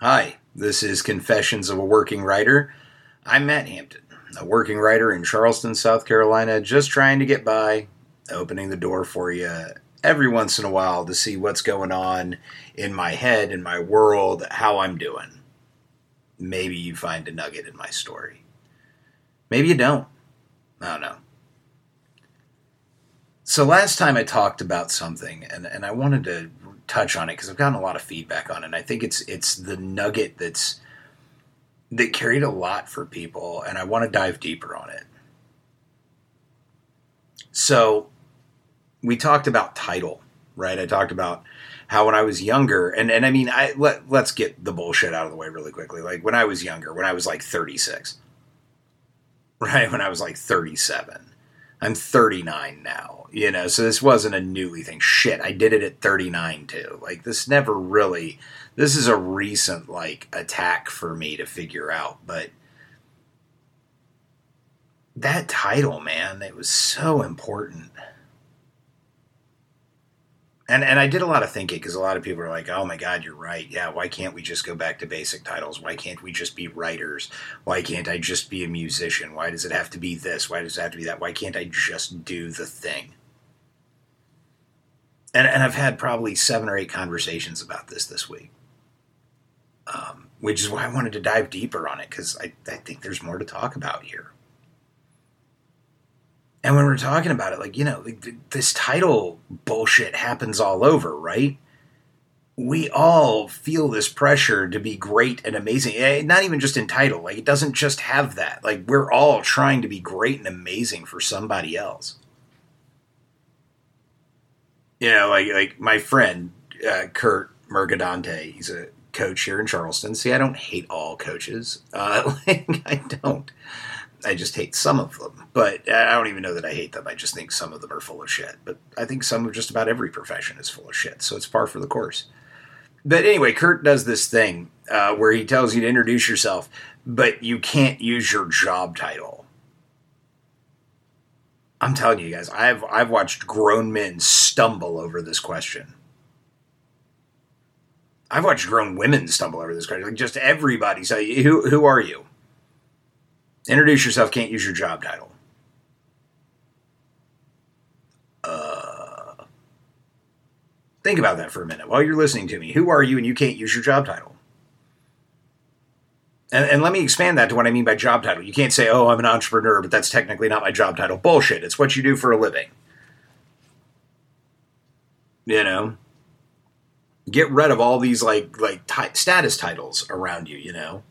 Hi, this is Confessions of a Working Writer. I'm Matt Hampton, a working writer in Charleston, South Carolina, just trying to get by, opening the door for you every once in a while to see what's going on in my head, in my world, how I'm doing. Maybe you find a nugget in my story. Maybe you don't. I don't know. So last time I talked about something, and, and I wanted to touch on it because I've gotten a lot of feedback on it. And I think it's it's the nugget that's that carried a lot for people, and I want to dive deeper on it. So we talked about title, right? I talked about how when I was younger, and, and I mean, I let let's get the bullshit out of the way really quickly. Like when I was younger, when I was like 36, right? When I was like 37, I'm 39 now, you know, so this wasn't a newly thing. Shit, I did it at 39 too. Like this never really, this is a recent like attack for me to figure out, but that title, man, it was so important and and I did a lot of thinking because a lot of people are like, "Oh my God, you're right. Yeah, why can't we just go back to basic titles? Why can't we just be writers? Why can't I just be a musician? Why does it have to be this? Why does it have to be that? Why can't I just do the thing?" And and I've had probably seven or eight conversations about this this week, um, which is why I wanted to dive deeper on it because I I think there's more to talk about here. And when we're talking about it, like, you know, this title bullshit happens all over, right? We all feel this pressure to be great and amazing. Eh, not even just in title. Like, it doesn't just have that. Like, we're all trying to be great and amazing for somebody else. You know, like, like my friend, uh, Kurt Mercadante, he's a coach here in Charleston. See, I don't hate all coaches. Uh, like, I don't. I just hate some of them. But I don't even know that I hate them. I just think some of them are full of shit. But I think some of just about every profession is full of shit. So it's par for the course. But anyway, Kurt does this thing uh, where he tells you to introduce yourself, but you can't use your job title. I'm telling you guys, I've I've watched grown men stumble over this question. I've watched grown women stumble over this question. Like just everybody say, "Who who are you?" Introduce yourself, can't use your job title. Uh, think about that for a minute while you're listening to me. Who are you and you can't use your job title? And, and, let me expand that to what I mean by job title. You can't say, oh, I'm an entrepreneur, but that's technically not my job title. Bullshit. It's what you do for a living. You know? Get rid of all these like like t- status titles around you, you know?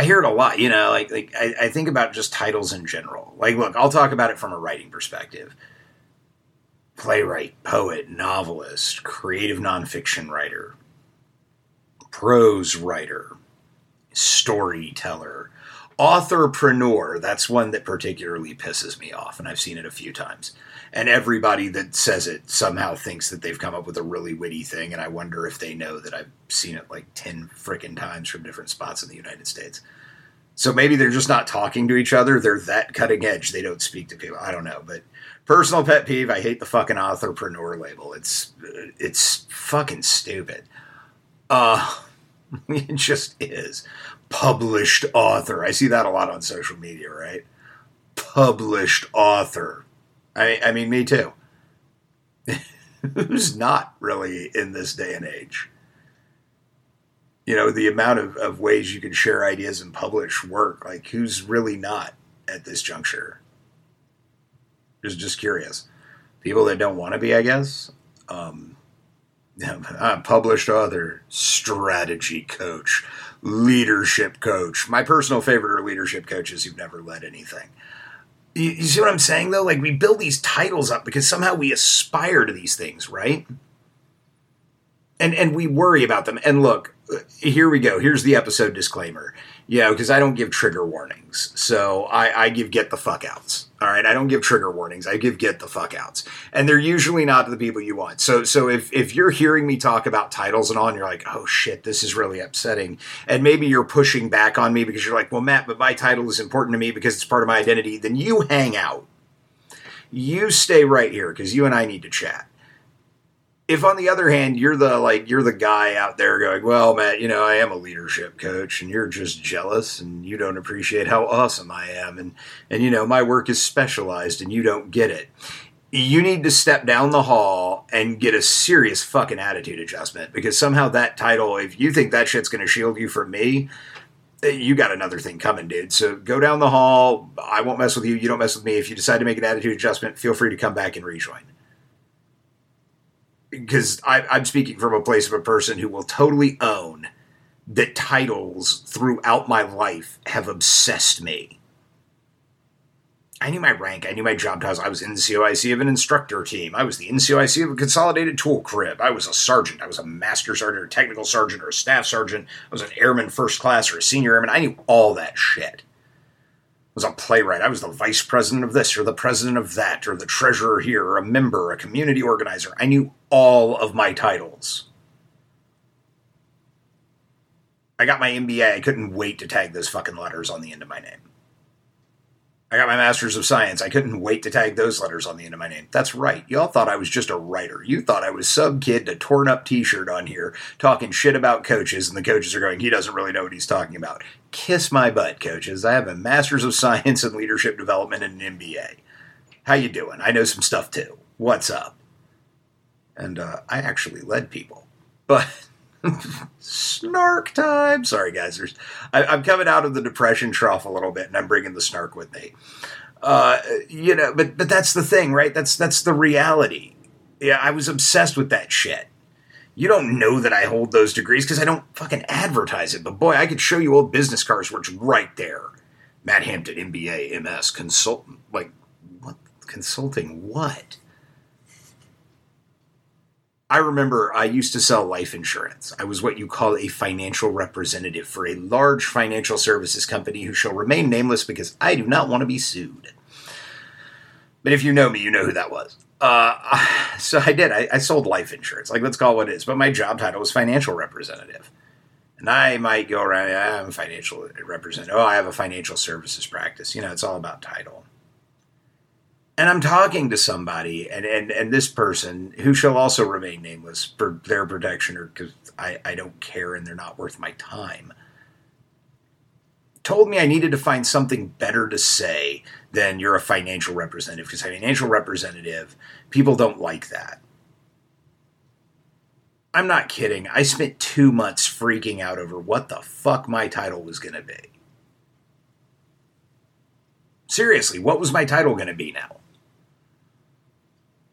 I hear it a lot, you know, like like I, I, think about just titles in general. Like, look, I'll talk about it from a writing perspective. Playwright, poet, novelist, creative nonfiction writer, prose writer, storyteller, authorpreneur. That's one that particularly pisses me off, and I've seen it a few times and everybody that says it somehow thinks that they've come up with a really witty thing and i wonder if they know that i've seen it like 10 freaking times from different spots in the united states. So maybe they're just not talking to each other. They're that cutting edge. They don't speak to people. I don't know. But personal pet peeve i hate the fucking authorpreneur label. It's it's fucking stupid. Uh it just is. Published author. I see that a lot on social media right? Published author I, I mean, me too. Who's not really in this day and age? You know, the amount of, of ways you can share ideas and publish work, like who's really not at this juncture? Just just curious. People that don't want to be, I guess. Um, I'm published author, strategy coach, leadership coach. My personal favorite are leadership coaches who've never led anything. You, you see what I'm saying, though? Like, we build these titles up because somehow we aspire to these things, right? And, and we worry about them. And look, uh, here we go. Here's the episode disclaimer. Know, because I don't give trigger warnings. So I, I give get the fuck outs. All right. I don't give trigger warnings. I give get the fuck outs. And they're usually not the people you want. So so if, if you're hearing me talk about titles and all, and you're like, oh shit, this is really upsetting. And maybe you're pushing back on me because you're like, well, Matt, but my title is important to me because it's part of my identity, then you hang out. You stay right here because you and I need to chat if on the other hand you're the like you're the guy out there going, well, Matt, you know, I am a leadership coach, and you're just jealous, and you don't appreciate how awesome I am, and and you know my work is specialized, and you don't get it. You need to step down the hall and get a serious fucking attitude adjustment because somehow that title, if you think that shit's going to shield you from me, eh, you got another thing coming, dude. So go down the hall. I won't mess with you. You don't mess with me. If you decide to make an attitude adjustment, feel free to come back and rejoin because I'm speaking from a place of a person who will totally own that titles throughout my life have obsessed me. I knew my rank, I knew my job titles. I was NCOIC of an instructor team. I was the NCOIC of a consolidated tool crib. I was a sergeant. I was a master sergeant, or technical sergeant, or a staff sergeant. I was an airman first class or a senior airman. I knew all that shit was a playwright. I was the vice president of this or the president of that or the treasurer here or a member, a community organizer. I knew all of my titles. I got my MBA. I couldn't wait to tag those fucking letters on the end of my name. I got my Master's of Science. I couldn't wait to tag those letters on the end of my name. That's right. Y'all thought I was just a writer. You thought I was some kid in a torn up t shirt on here talking shit about coaches, and the coaches are going, he doesn't really know what he's talking about. Kiss my butt, coaches. I have a Master's of Science in Leadership Development and an MBA. How you doing? I know some stuff too. What's up? And uh, I actually led people. But snark time. Sorry, guys. There's, I, am coming out of the depression trough a little bit, and I'm bringing the snark with me. Uh, you know, but but that's the thing, right? That's that's the reality. Yeah, I was obsessed with that shit. You don't know that I hold those degrees because I don't fucking advertise it. But boy, I could show you old business cards where it's right there. Matt Hampton, MBA, MS, consultant. Like, what? Consulting what? I remember I used to sell life insurance. I was what you call a financial representative for a large financial services company who shall remain nameless because I do not want to be sued. But if you know me, you know who that was. Uh, so I did. I, I, sold life insurance. Like, let's call it what it is. But my job title was financial representative. And I might go around, I'm a financial representative. Oh, I have a financial services practice. You know, it's all about title and I'm talking to somebody, and, and, and this person who shall also remain nameless for their protection, or because I, I don't care and they're not worth my time, told me I needed to find something better to say than you're a financial representative, because financial representative, people don't like that. I'm not kidding. I spent two months freaking out over what the fuck my title was going to be. Seriously, what was my title going to be now?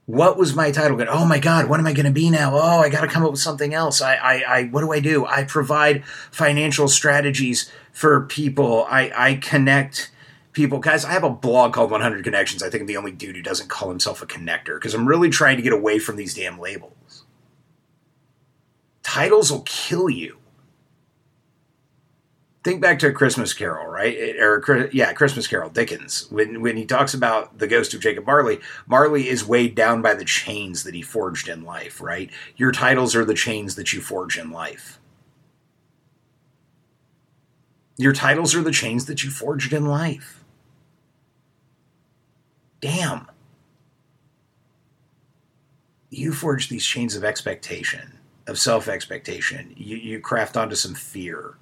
What was my title going? Oh my God, what am I going to be now? Oh, I got to come up with something else. I, I, I, what do I do? I provide financial strategies for people. I, I connect people. Guys, I have a blog called 100 Connections. I think I'm the only dude who doesn't call himself a connector because I'm really trying to get away from these damn labels. Titles will kill you think back to Christmas Carol, right? Or yeah, Christmas Carol, Dickens. When when he talks about the ghost of Jacob Marley, Marley is weighed down by the chains that he forged in life, right? Your titles are the chains that you forge in life. Your titles are the chains that you forged in life. Damn. You forge these chains of expectation, of self expectation. You, you craft onto some fear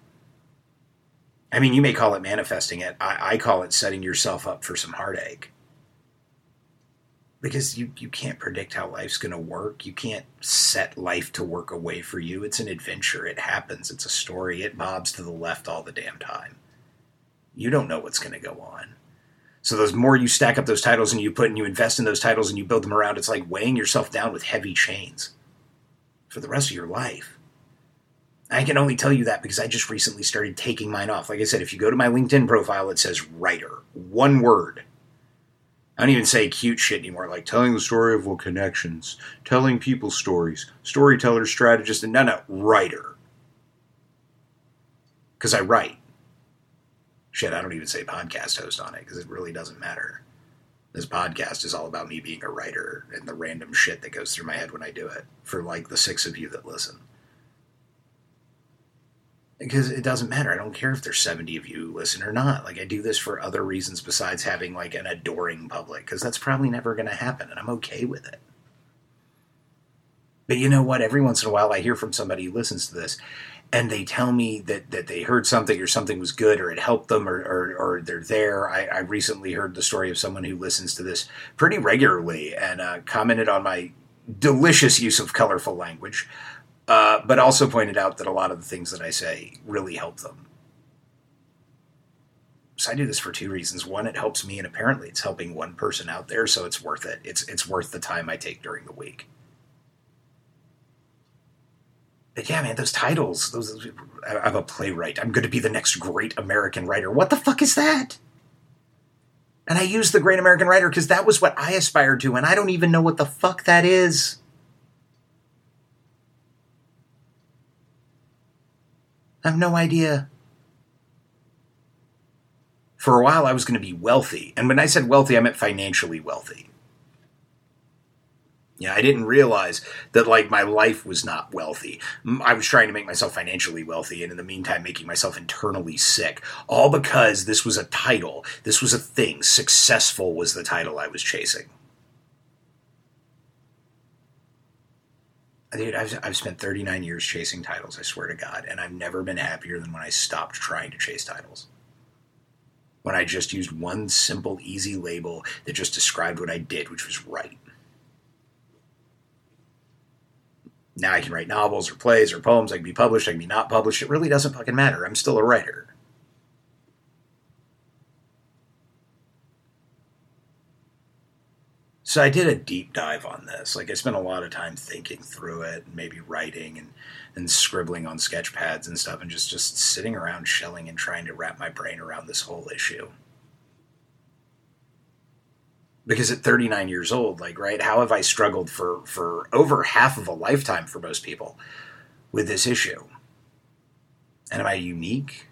I mean, you may call it manifesting it. I, I call it setting yourself up for some heartache. Because you, you can't predict how life's going to work. You can't set life to work away for you. It's an adventure. It happens. It's a story. It bobs to the left all the damn time. You don't know what's going to go on. So the more you stack up those titles and you put and you invest in those titles and you build them around, it's like weighing yourself down with heavy chains for the rest of your life. I can only tell you that because I just recently started taking mine off. Like I said, if you go to my LinkedIn profile, it says writer. One word. I don't even say cute shit anymore, like telling the story of what connections, telling people stories, storyteller, strategist, and no, no, writer. Because I write. Shit, I don't even say podcast host on it because it really doesn't matter. This podcast is all about me being a writer and the random shit that goes through my head when I do it for like the six of you that listen because it doesn't matter. I don't care if there's 70 of you listen or not. Like I do this for other reasons besides having like an adoring public because that's probably never going to happen and I'm okay with it. But you know what? Every once in a while, I hear from somebody who listens to this, and they tell me that, that they heard something or something was good or it helped them or, or, or they're there. I, I, recently heard the story of someone who listens to this pretty regularly and uh, commented on my delicious use of colorful language, uh, but also pointed out that a lot of the things that I say really help them. So I do this for two reasons. One, it helps me, and apparently it's helping one person out there, so it's worth it. It's it's worth the time I take during the week. But yeah, man, those titles. Those I'm a playwright. I'm going to be the next great American writer. What the fuck is that? And I use the great American writer because that was what I aspired to, and I don't even know what the fuck that is. I have no idea for a while I was going to be wealthy. And when I said wealthy, I meant financially wealthy. Yeah, I didn't realize that like my life was not wealthy. I was trying to make myself financially wealthy and in the meantime making myself internally sick. All because this was a title. This was a thing. Successful was the title I was chasing. Dude, I've, I've spent 39 years chasing titles, I swear to God, and I've never been happier than when I stopped trying to chase titles when I just used one simple, easy label that just described what I did, which was write. Now I can write novels or plays or poems. I can be published. I can be not published. It really doesn't fucking matter. I'm still a writer. So I did a deep dive on this. Like I spent a lot of time thinking through it, and maybe writing and, and scribbling on sketch pads and stuff, and just just sitting around shelling and trying to wrap my brain around this whole issue. Because at 39 years old, like right, how have I struggled for for over half of a lifetime for most people with this issue? And am I unique?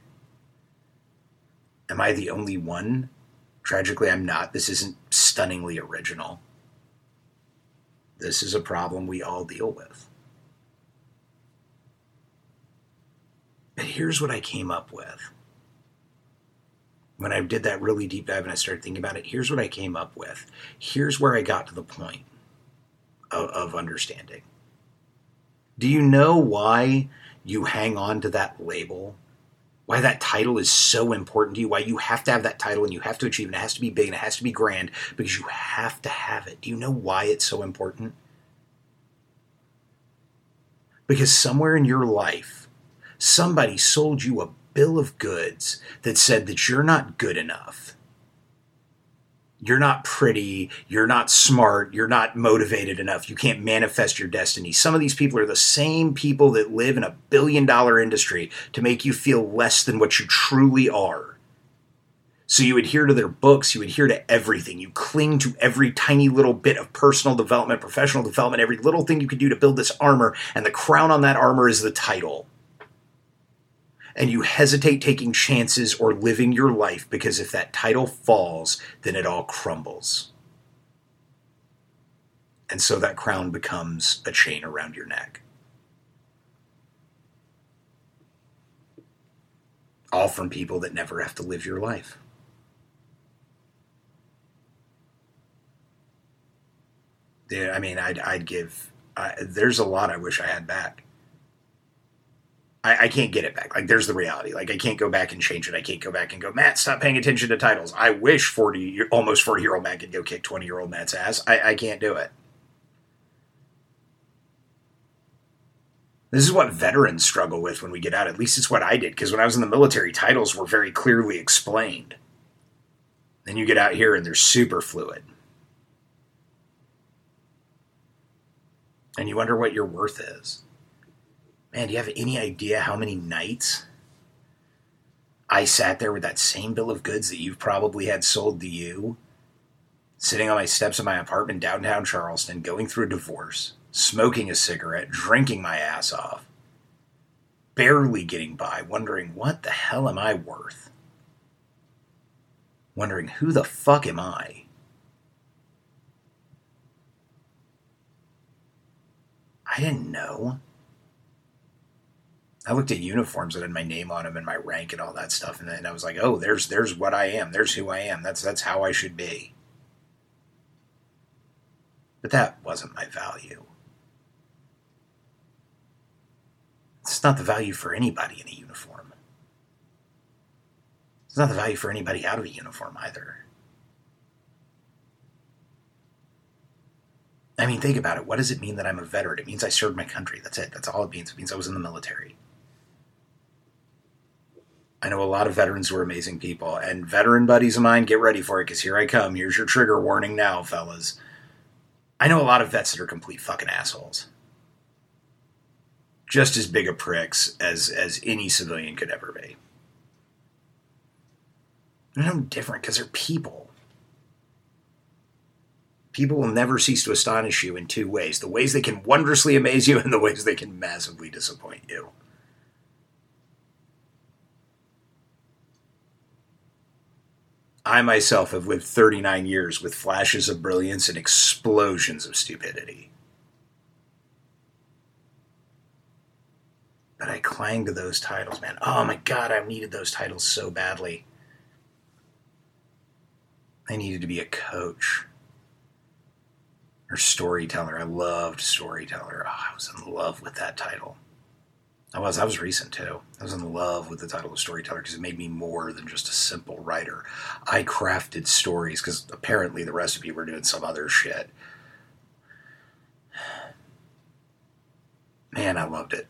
Am I the only one? Tragically, I'm not. This isn't stunningly original. This is a problem we all deal with. But here's what I came up with. When I did that really deep dive and I started thinking about it, here's what I came up with. Here's where I got to the point of, of understanding. Do you know why you hang on to that label why that title is so important to you, why you have to have that title and you have to achieve it. It has to be big and it has to be grand because you have to have it. Do you know why it's so important? Because somewhere in your life, somebody sold you a bill of goods that said that you're not good enough you're not pretty, you're not smart, you're not motivated enough, you can't manifest your destiny. Some of these people are the same people that live in a billion dollar industry to make you feel less than what you truly are. So you adhere to their books, you adhere to everything, you cling to every tiny little bit of personal development, professional development, every little thing you can do to build this armor, and the crown on that armor is the title and you hesitate taking chances or living your life because if that title falls, then it all crumbles. And so that crown becomes a chain around your neck. All from people that never have to live your life. Yeah, I mean, I'd, I'd give. Uh, there's a lot I wish I had back. I, I, can't get it back. Like, there's the reality. Like, I can't go back and change it. I can't go back and go, Matt, stop paying attention to titles. I wish 40, almost 40 year old Matt could go kick 20 year old Matt's ass. I, I can't do it. This is what veterans struggle with when we get out. At least it's what I did, because when I was in the military, titles were very clearly explained. Then you get out here and they're super fluid. And you wonder what your worth is. Man, do you have any idea how many nights I sat there with that same bill of goods that you've probably had sold to you? Sitting on my steps of my apartment downtown Charleston, going through a divorce, smoking a cigarette, drinking my ass off, barely getting by, wondering what the hell am I worth? Wondering who the fuck am I? I didn't know. I looked at uniforms that had my name on them and my rank and all that stuff, and then I was like, "Oh, there's there's what I am. There's who I am. That's that's how I should be." But that wasn't my value. It's not the value for anybody in a uniform. It's not the value for anybody out of a uniform either. I mean, think about it. What does it mean that I'm a veteran? It means I served my country. That's it. That's all it means. It means I was in the military. I know a lot of veterans were amazing people, and veteran buddies of mine, get ready for it because here I come. Here's your trigger warning now, fellas. I know a lot of vets that are complete fucking assholes. Just as big a pricks as as any civilian could ever be. They're no different because they're people. People will never cease to astonish you in two ways the ways they can wondrously amaze you, and the ways they can massively disappoint you. I myself have lived 39 years with flashes of brilliance and explosions of stupidity. But I clang to those titles, man. Oh my god, I needed those titles so badly. I needed to be a coach or storyteller. I loved storyteller. Oh, I was in love with that title. I was. I was recent too. I was in love with the title of storyteller because it made me more than just a simple writer. I crafted stories because apparently the rest of you were doing some other shit. Man, I loved it.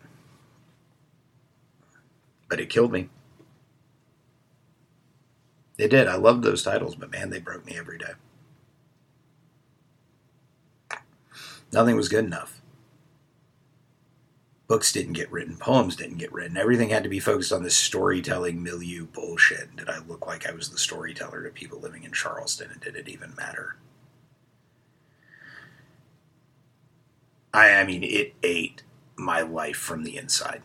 But it killed me. It did. I loved those titles, but man, they broke me every day. Nothing was good enough books didn't get written, poems didn't get written. Everything had to be focused on this storytelling milieu bullshit. Did I look like I was the storyteller to people living in Charleston, and did it even matter? I, I mean, it ate my life from the inside.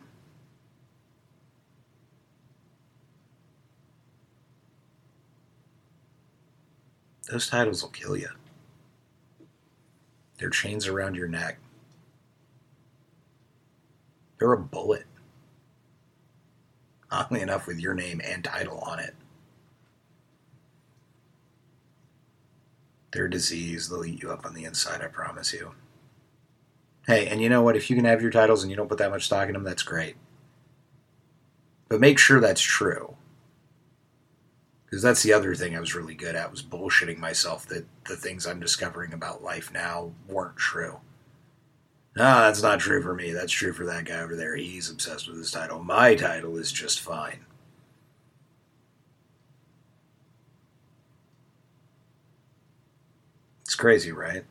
Those titles will kill you. They're chains around your neck. They're a bullet. Oddly enough, with your name and title on it. They're a disease. They'll eat you up on the inside, I promise you. Hey, and you know what? If you can have your titles and you don't put that much stock in them, that's great. But make sure that's true. Because that's the other thing I was really good at was bullshitting myself that the things I'm discovering about life now weren't true. No, that's not true for me. That's true for that guy over there. He's obsessed with his title. My title is just fine. It's crazy, right?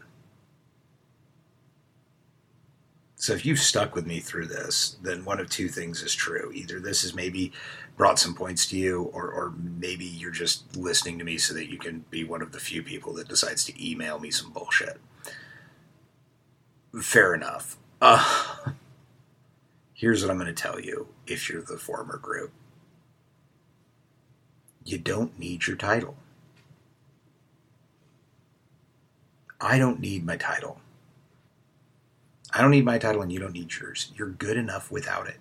So if you've stuck with me through this, then one of two things is true. Either this has maybe brought some points to you, or, or maybe you're just listening to me so that you can be one of the few people that decides to email me some bullshit. Fair enough. Uh, here's what I'm going to tell you if you're the former group you don't need your title. I don't need my title. I don't need my title, and you don't need yours. You're good enough without it.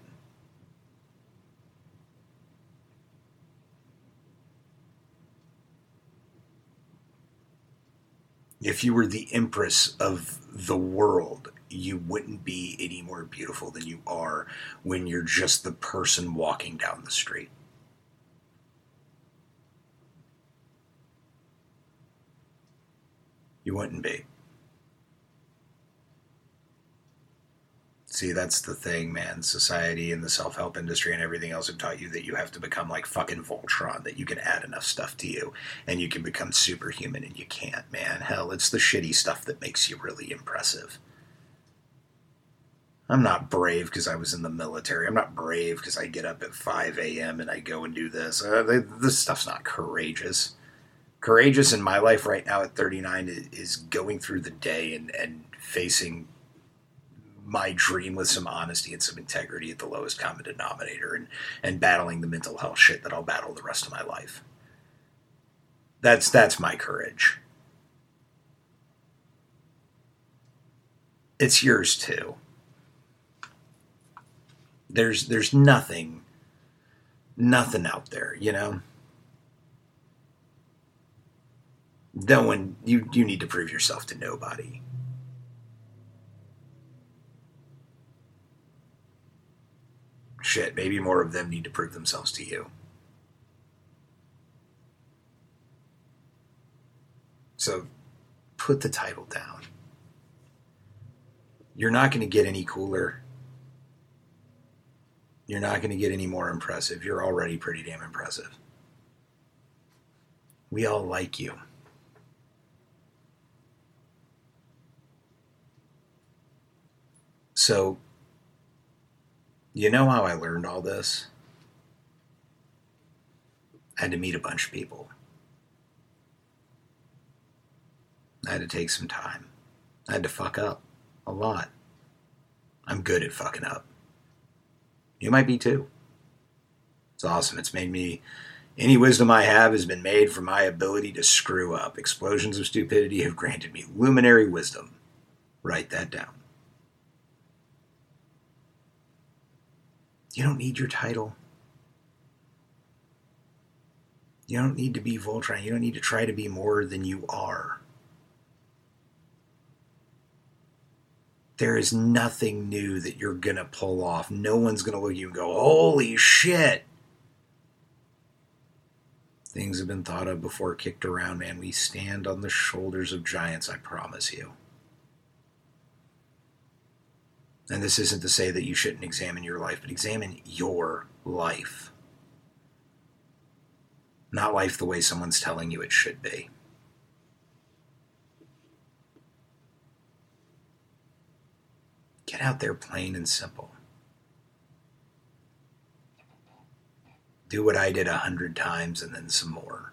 If you were the empress of the world, you wouldn't be any more beautiful than you are when you're just the person walking down the street. You wouldn't be. See, that's the thing, man. Society and the self help industry and everything else have taught you that you have to become like fucking Voltron, that you can add enough stuff to you and you can become superhuman, and you can't, man. Hell, it's the shitty stuff that makes you really impressive. I'm not brave because I was in the military. I'm not brave because I get up at 5 a.m. and I go and do this. Uh, they, this stuff's not courageous. Courageous in my life right now at 39 is going through the day and, and facing my dream with some honesty and some integrity at the lowest common denominator and, and battling the mental health shit that I'll battle the rest of my life. That's that's my courage. It's yours too. There's there's nothing nothing out there, you know? No one you you need to prove yourself to nobody. Shit, maybe more of them need to prove themselves to you. So put the title down. You're not going to get any cooler. You're not going to get any more impressive. You're already pretty damn impressive. We all like you. So, you know how I learned all this? I had to meet a bunch of people. I had to take some time. I had to fuck up a lot. I'm good at fucking up. You might be too. It's awesome. It's made me. Any wisdom I have has been made from my ability to screw up. Explosions of stupidity have granted me luminary wisdom. Write that down. You don't need your title. You don't need to be Voltron. You don't need to try to be more than you are. there is nothing new that you're going to pull off. No one's going to look at you and go, holy shit. Things have been thought of before, kicked around, man. We stand on the shoulders of giants, I promise you. And this isn't to say that you shouldn't examine your life, but examine your life. Not life the way someone's telling you it should be. Get out there plain and simple. Do what I did a hundred times and then some more.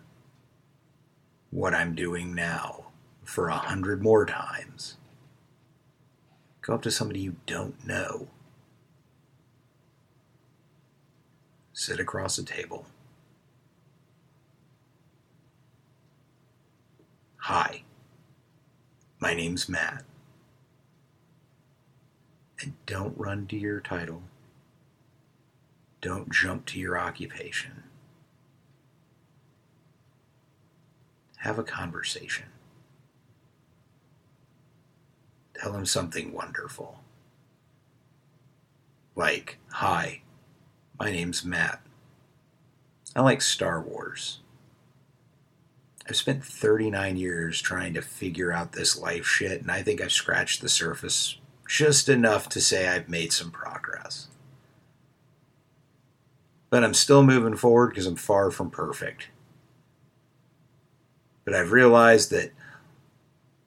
What I'm doing now for a hundred more times. Go up to somebody you don't know. Sit across a table. Hi, my name's Matt. And don't run to your title. Don't jump to your occupation. Have a conversation. Tell him something wonderful. Like, hi, my name's Matt. I like Star Wars. I've spent 39 years trying to figure out this life shit, and I think I've scratched the surface just enough to say I've made some progress. But I'm still moving forward because I'm far from perfect. But I've realized that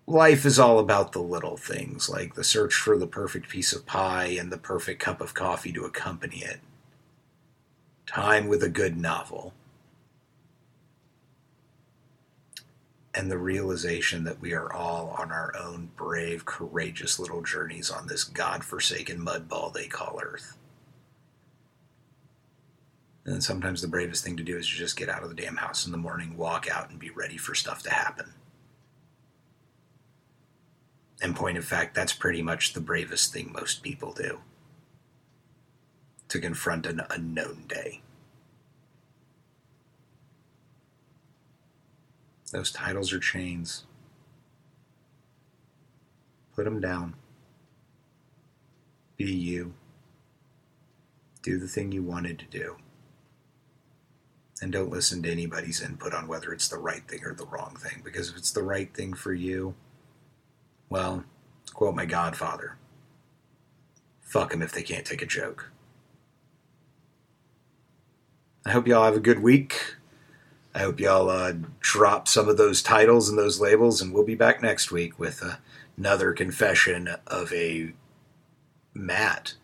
life is all about the little things, like the search for the perfect piece of pie and the perfect cup of coffee to accompany it. Time with a good novel. and the realization that we are all on our own brave, courageous little journeys on this god-forsaken mudball they call Earth. And sometimes the bravest thing to do is just get out of the damn house in the morning, walk out, and be ready for stuff to happen. In point of fact, that's pretty much the bravest thing most people do to confront an unknown day. Those titles are chains. Put them down. Be you. Do the thing you wanted to do. And don't listen to anybody's input on whether it's the right thing or the wrong thing. Because if it's the right thing for you, well, quote my godfather, fuck them if they can't take a joke. I hope y'all have a good week. I hope y'all uh, drop some of those titles and those labels, and we'll be back next week with uh, another confession of a Matt.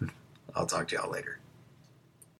I'll talk to y'all later.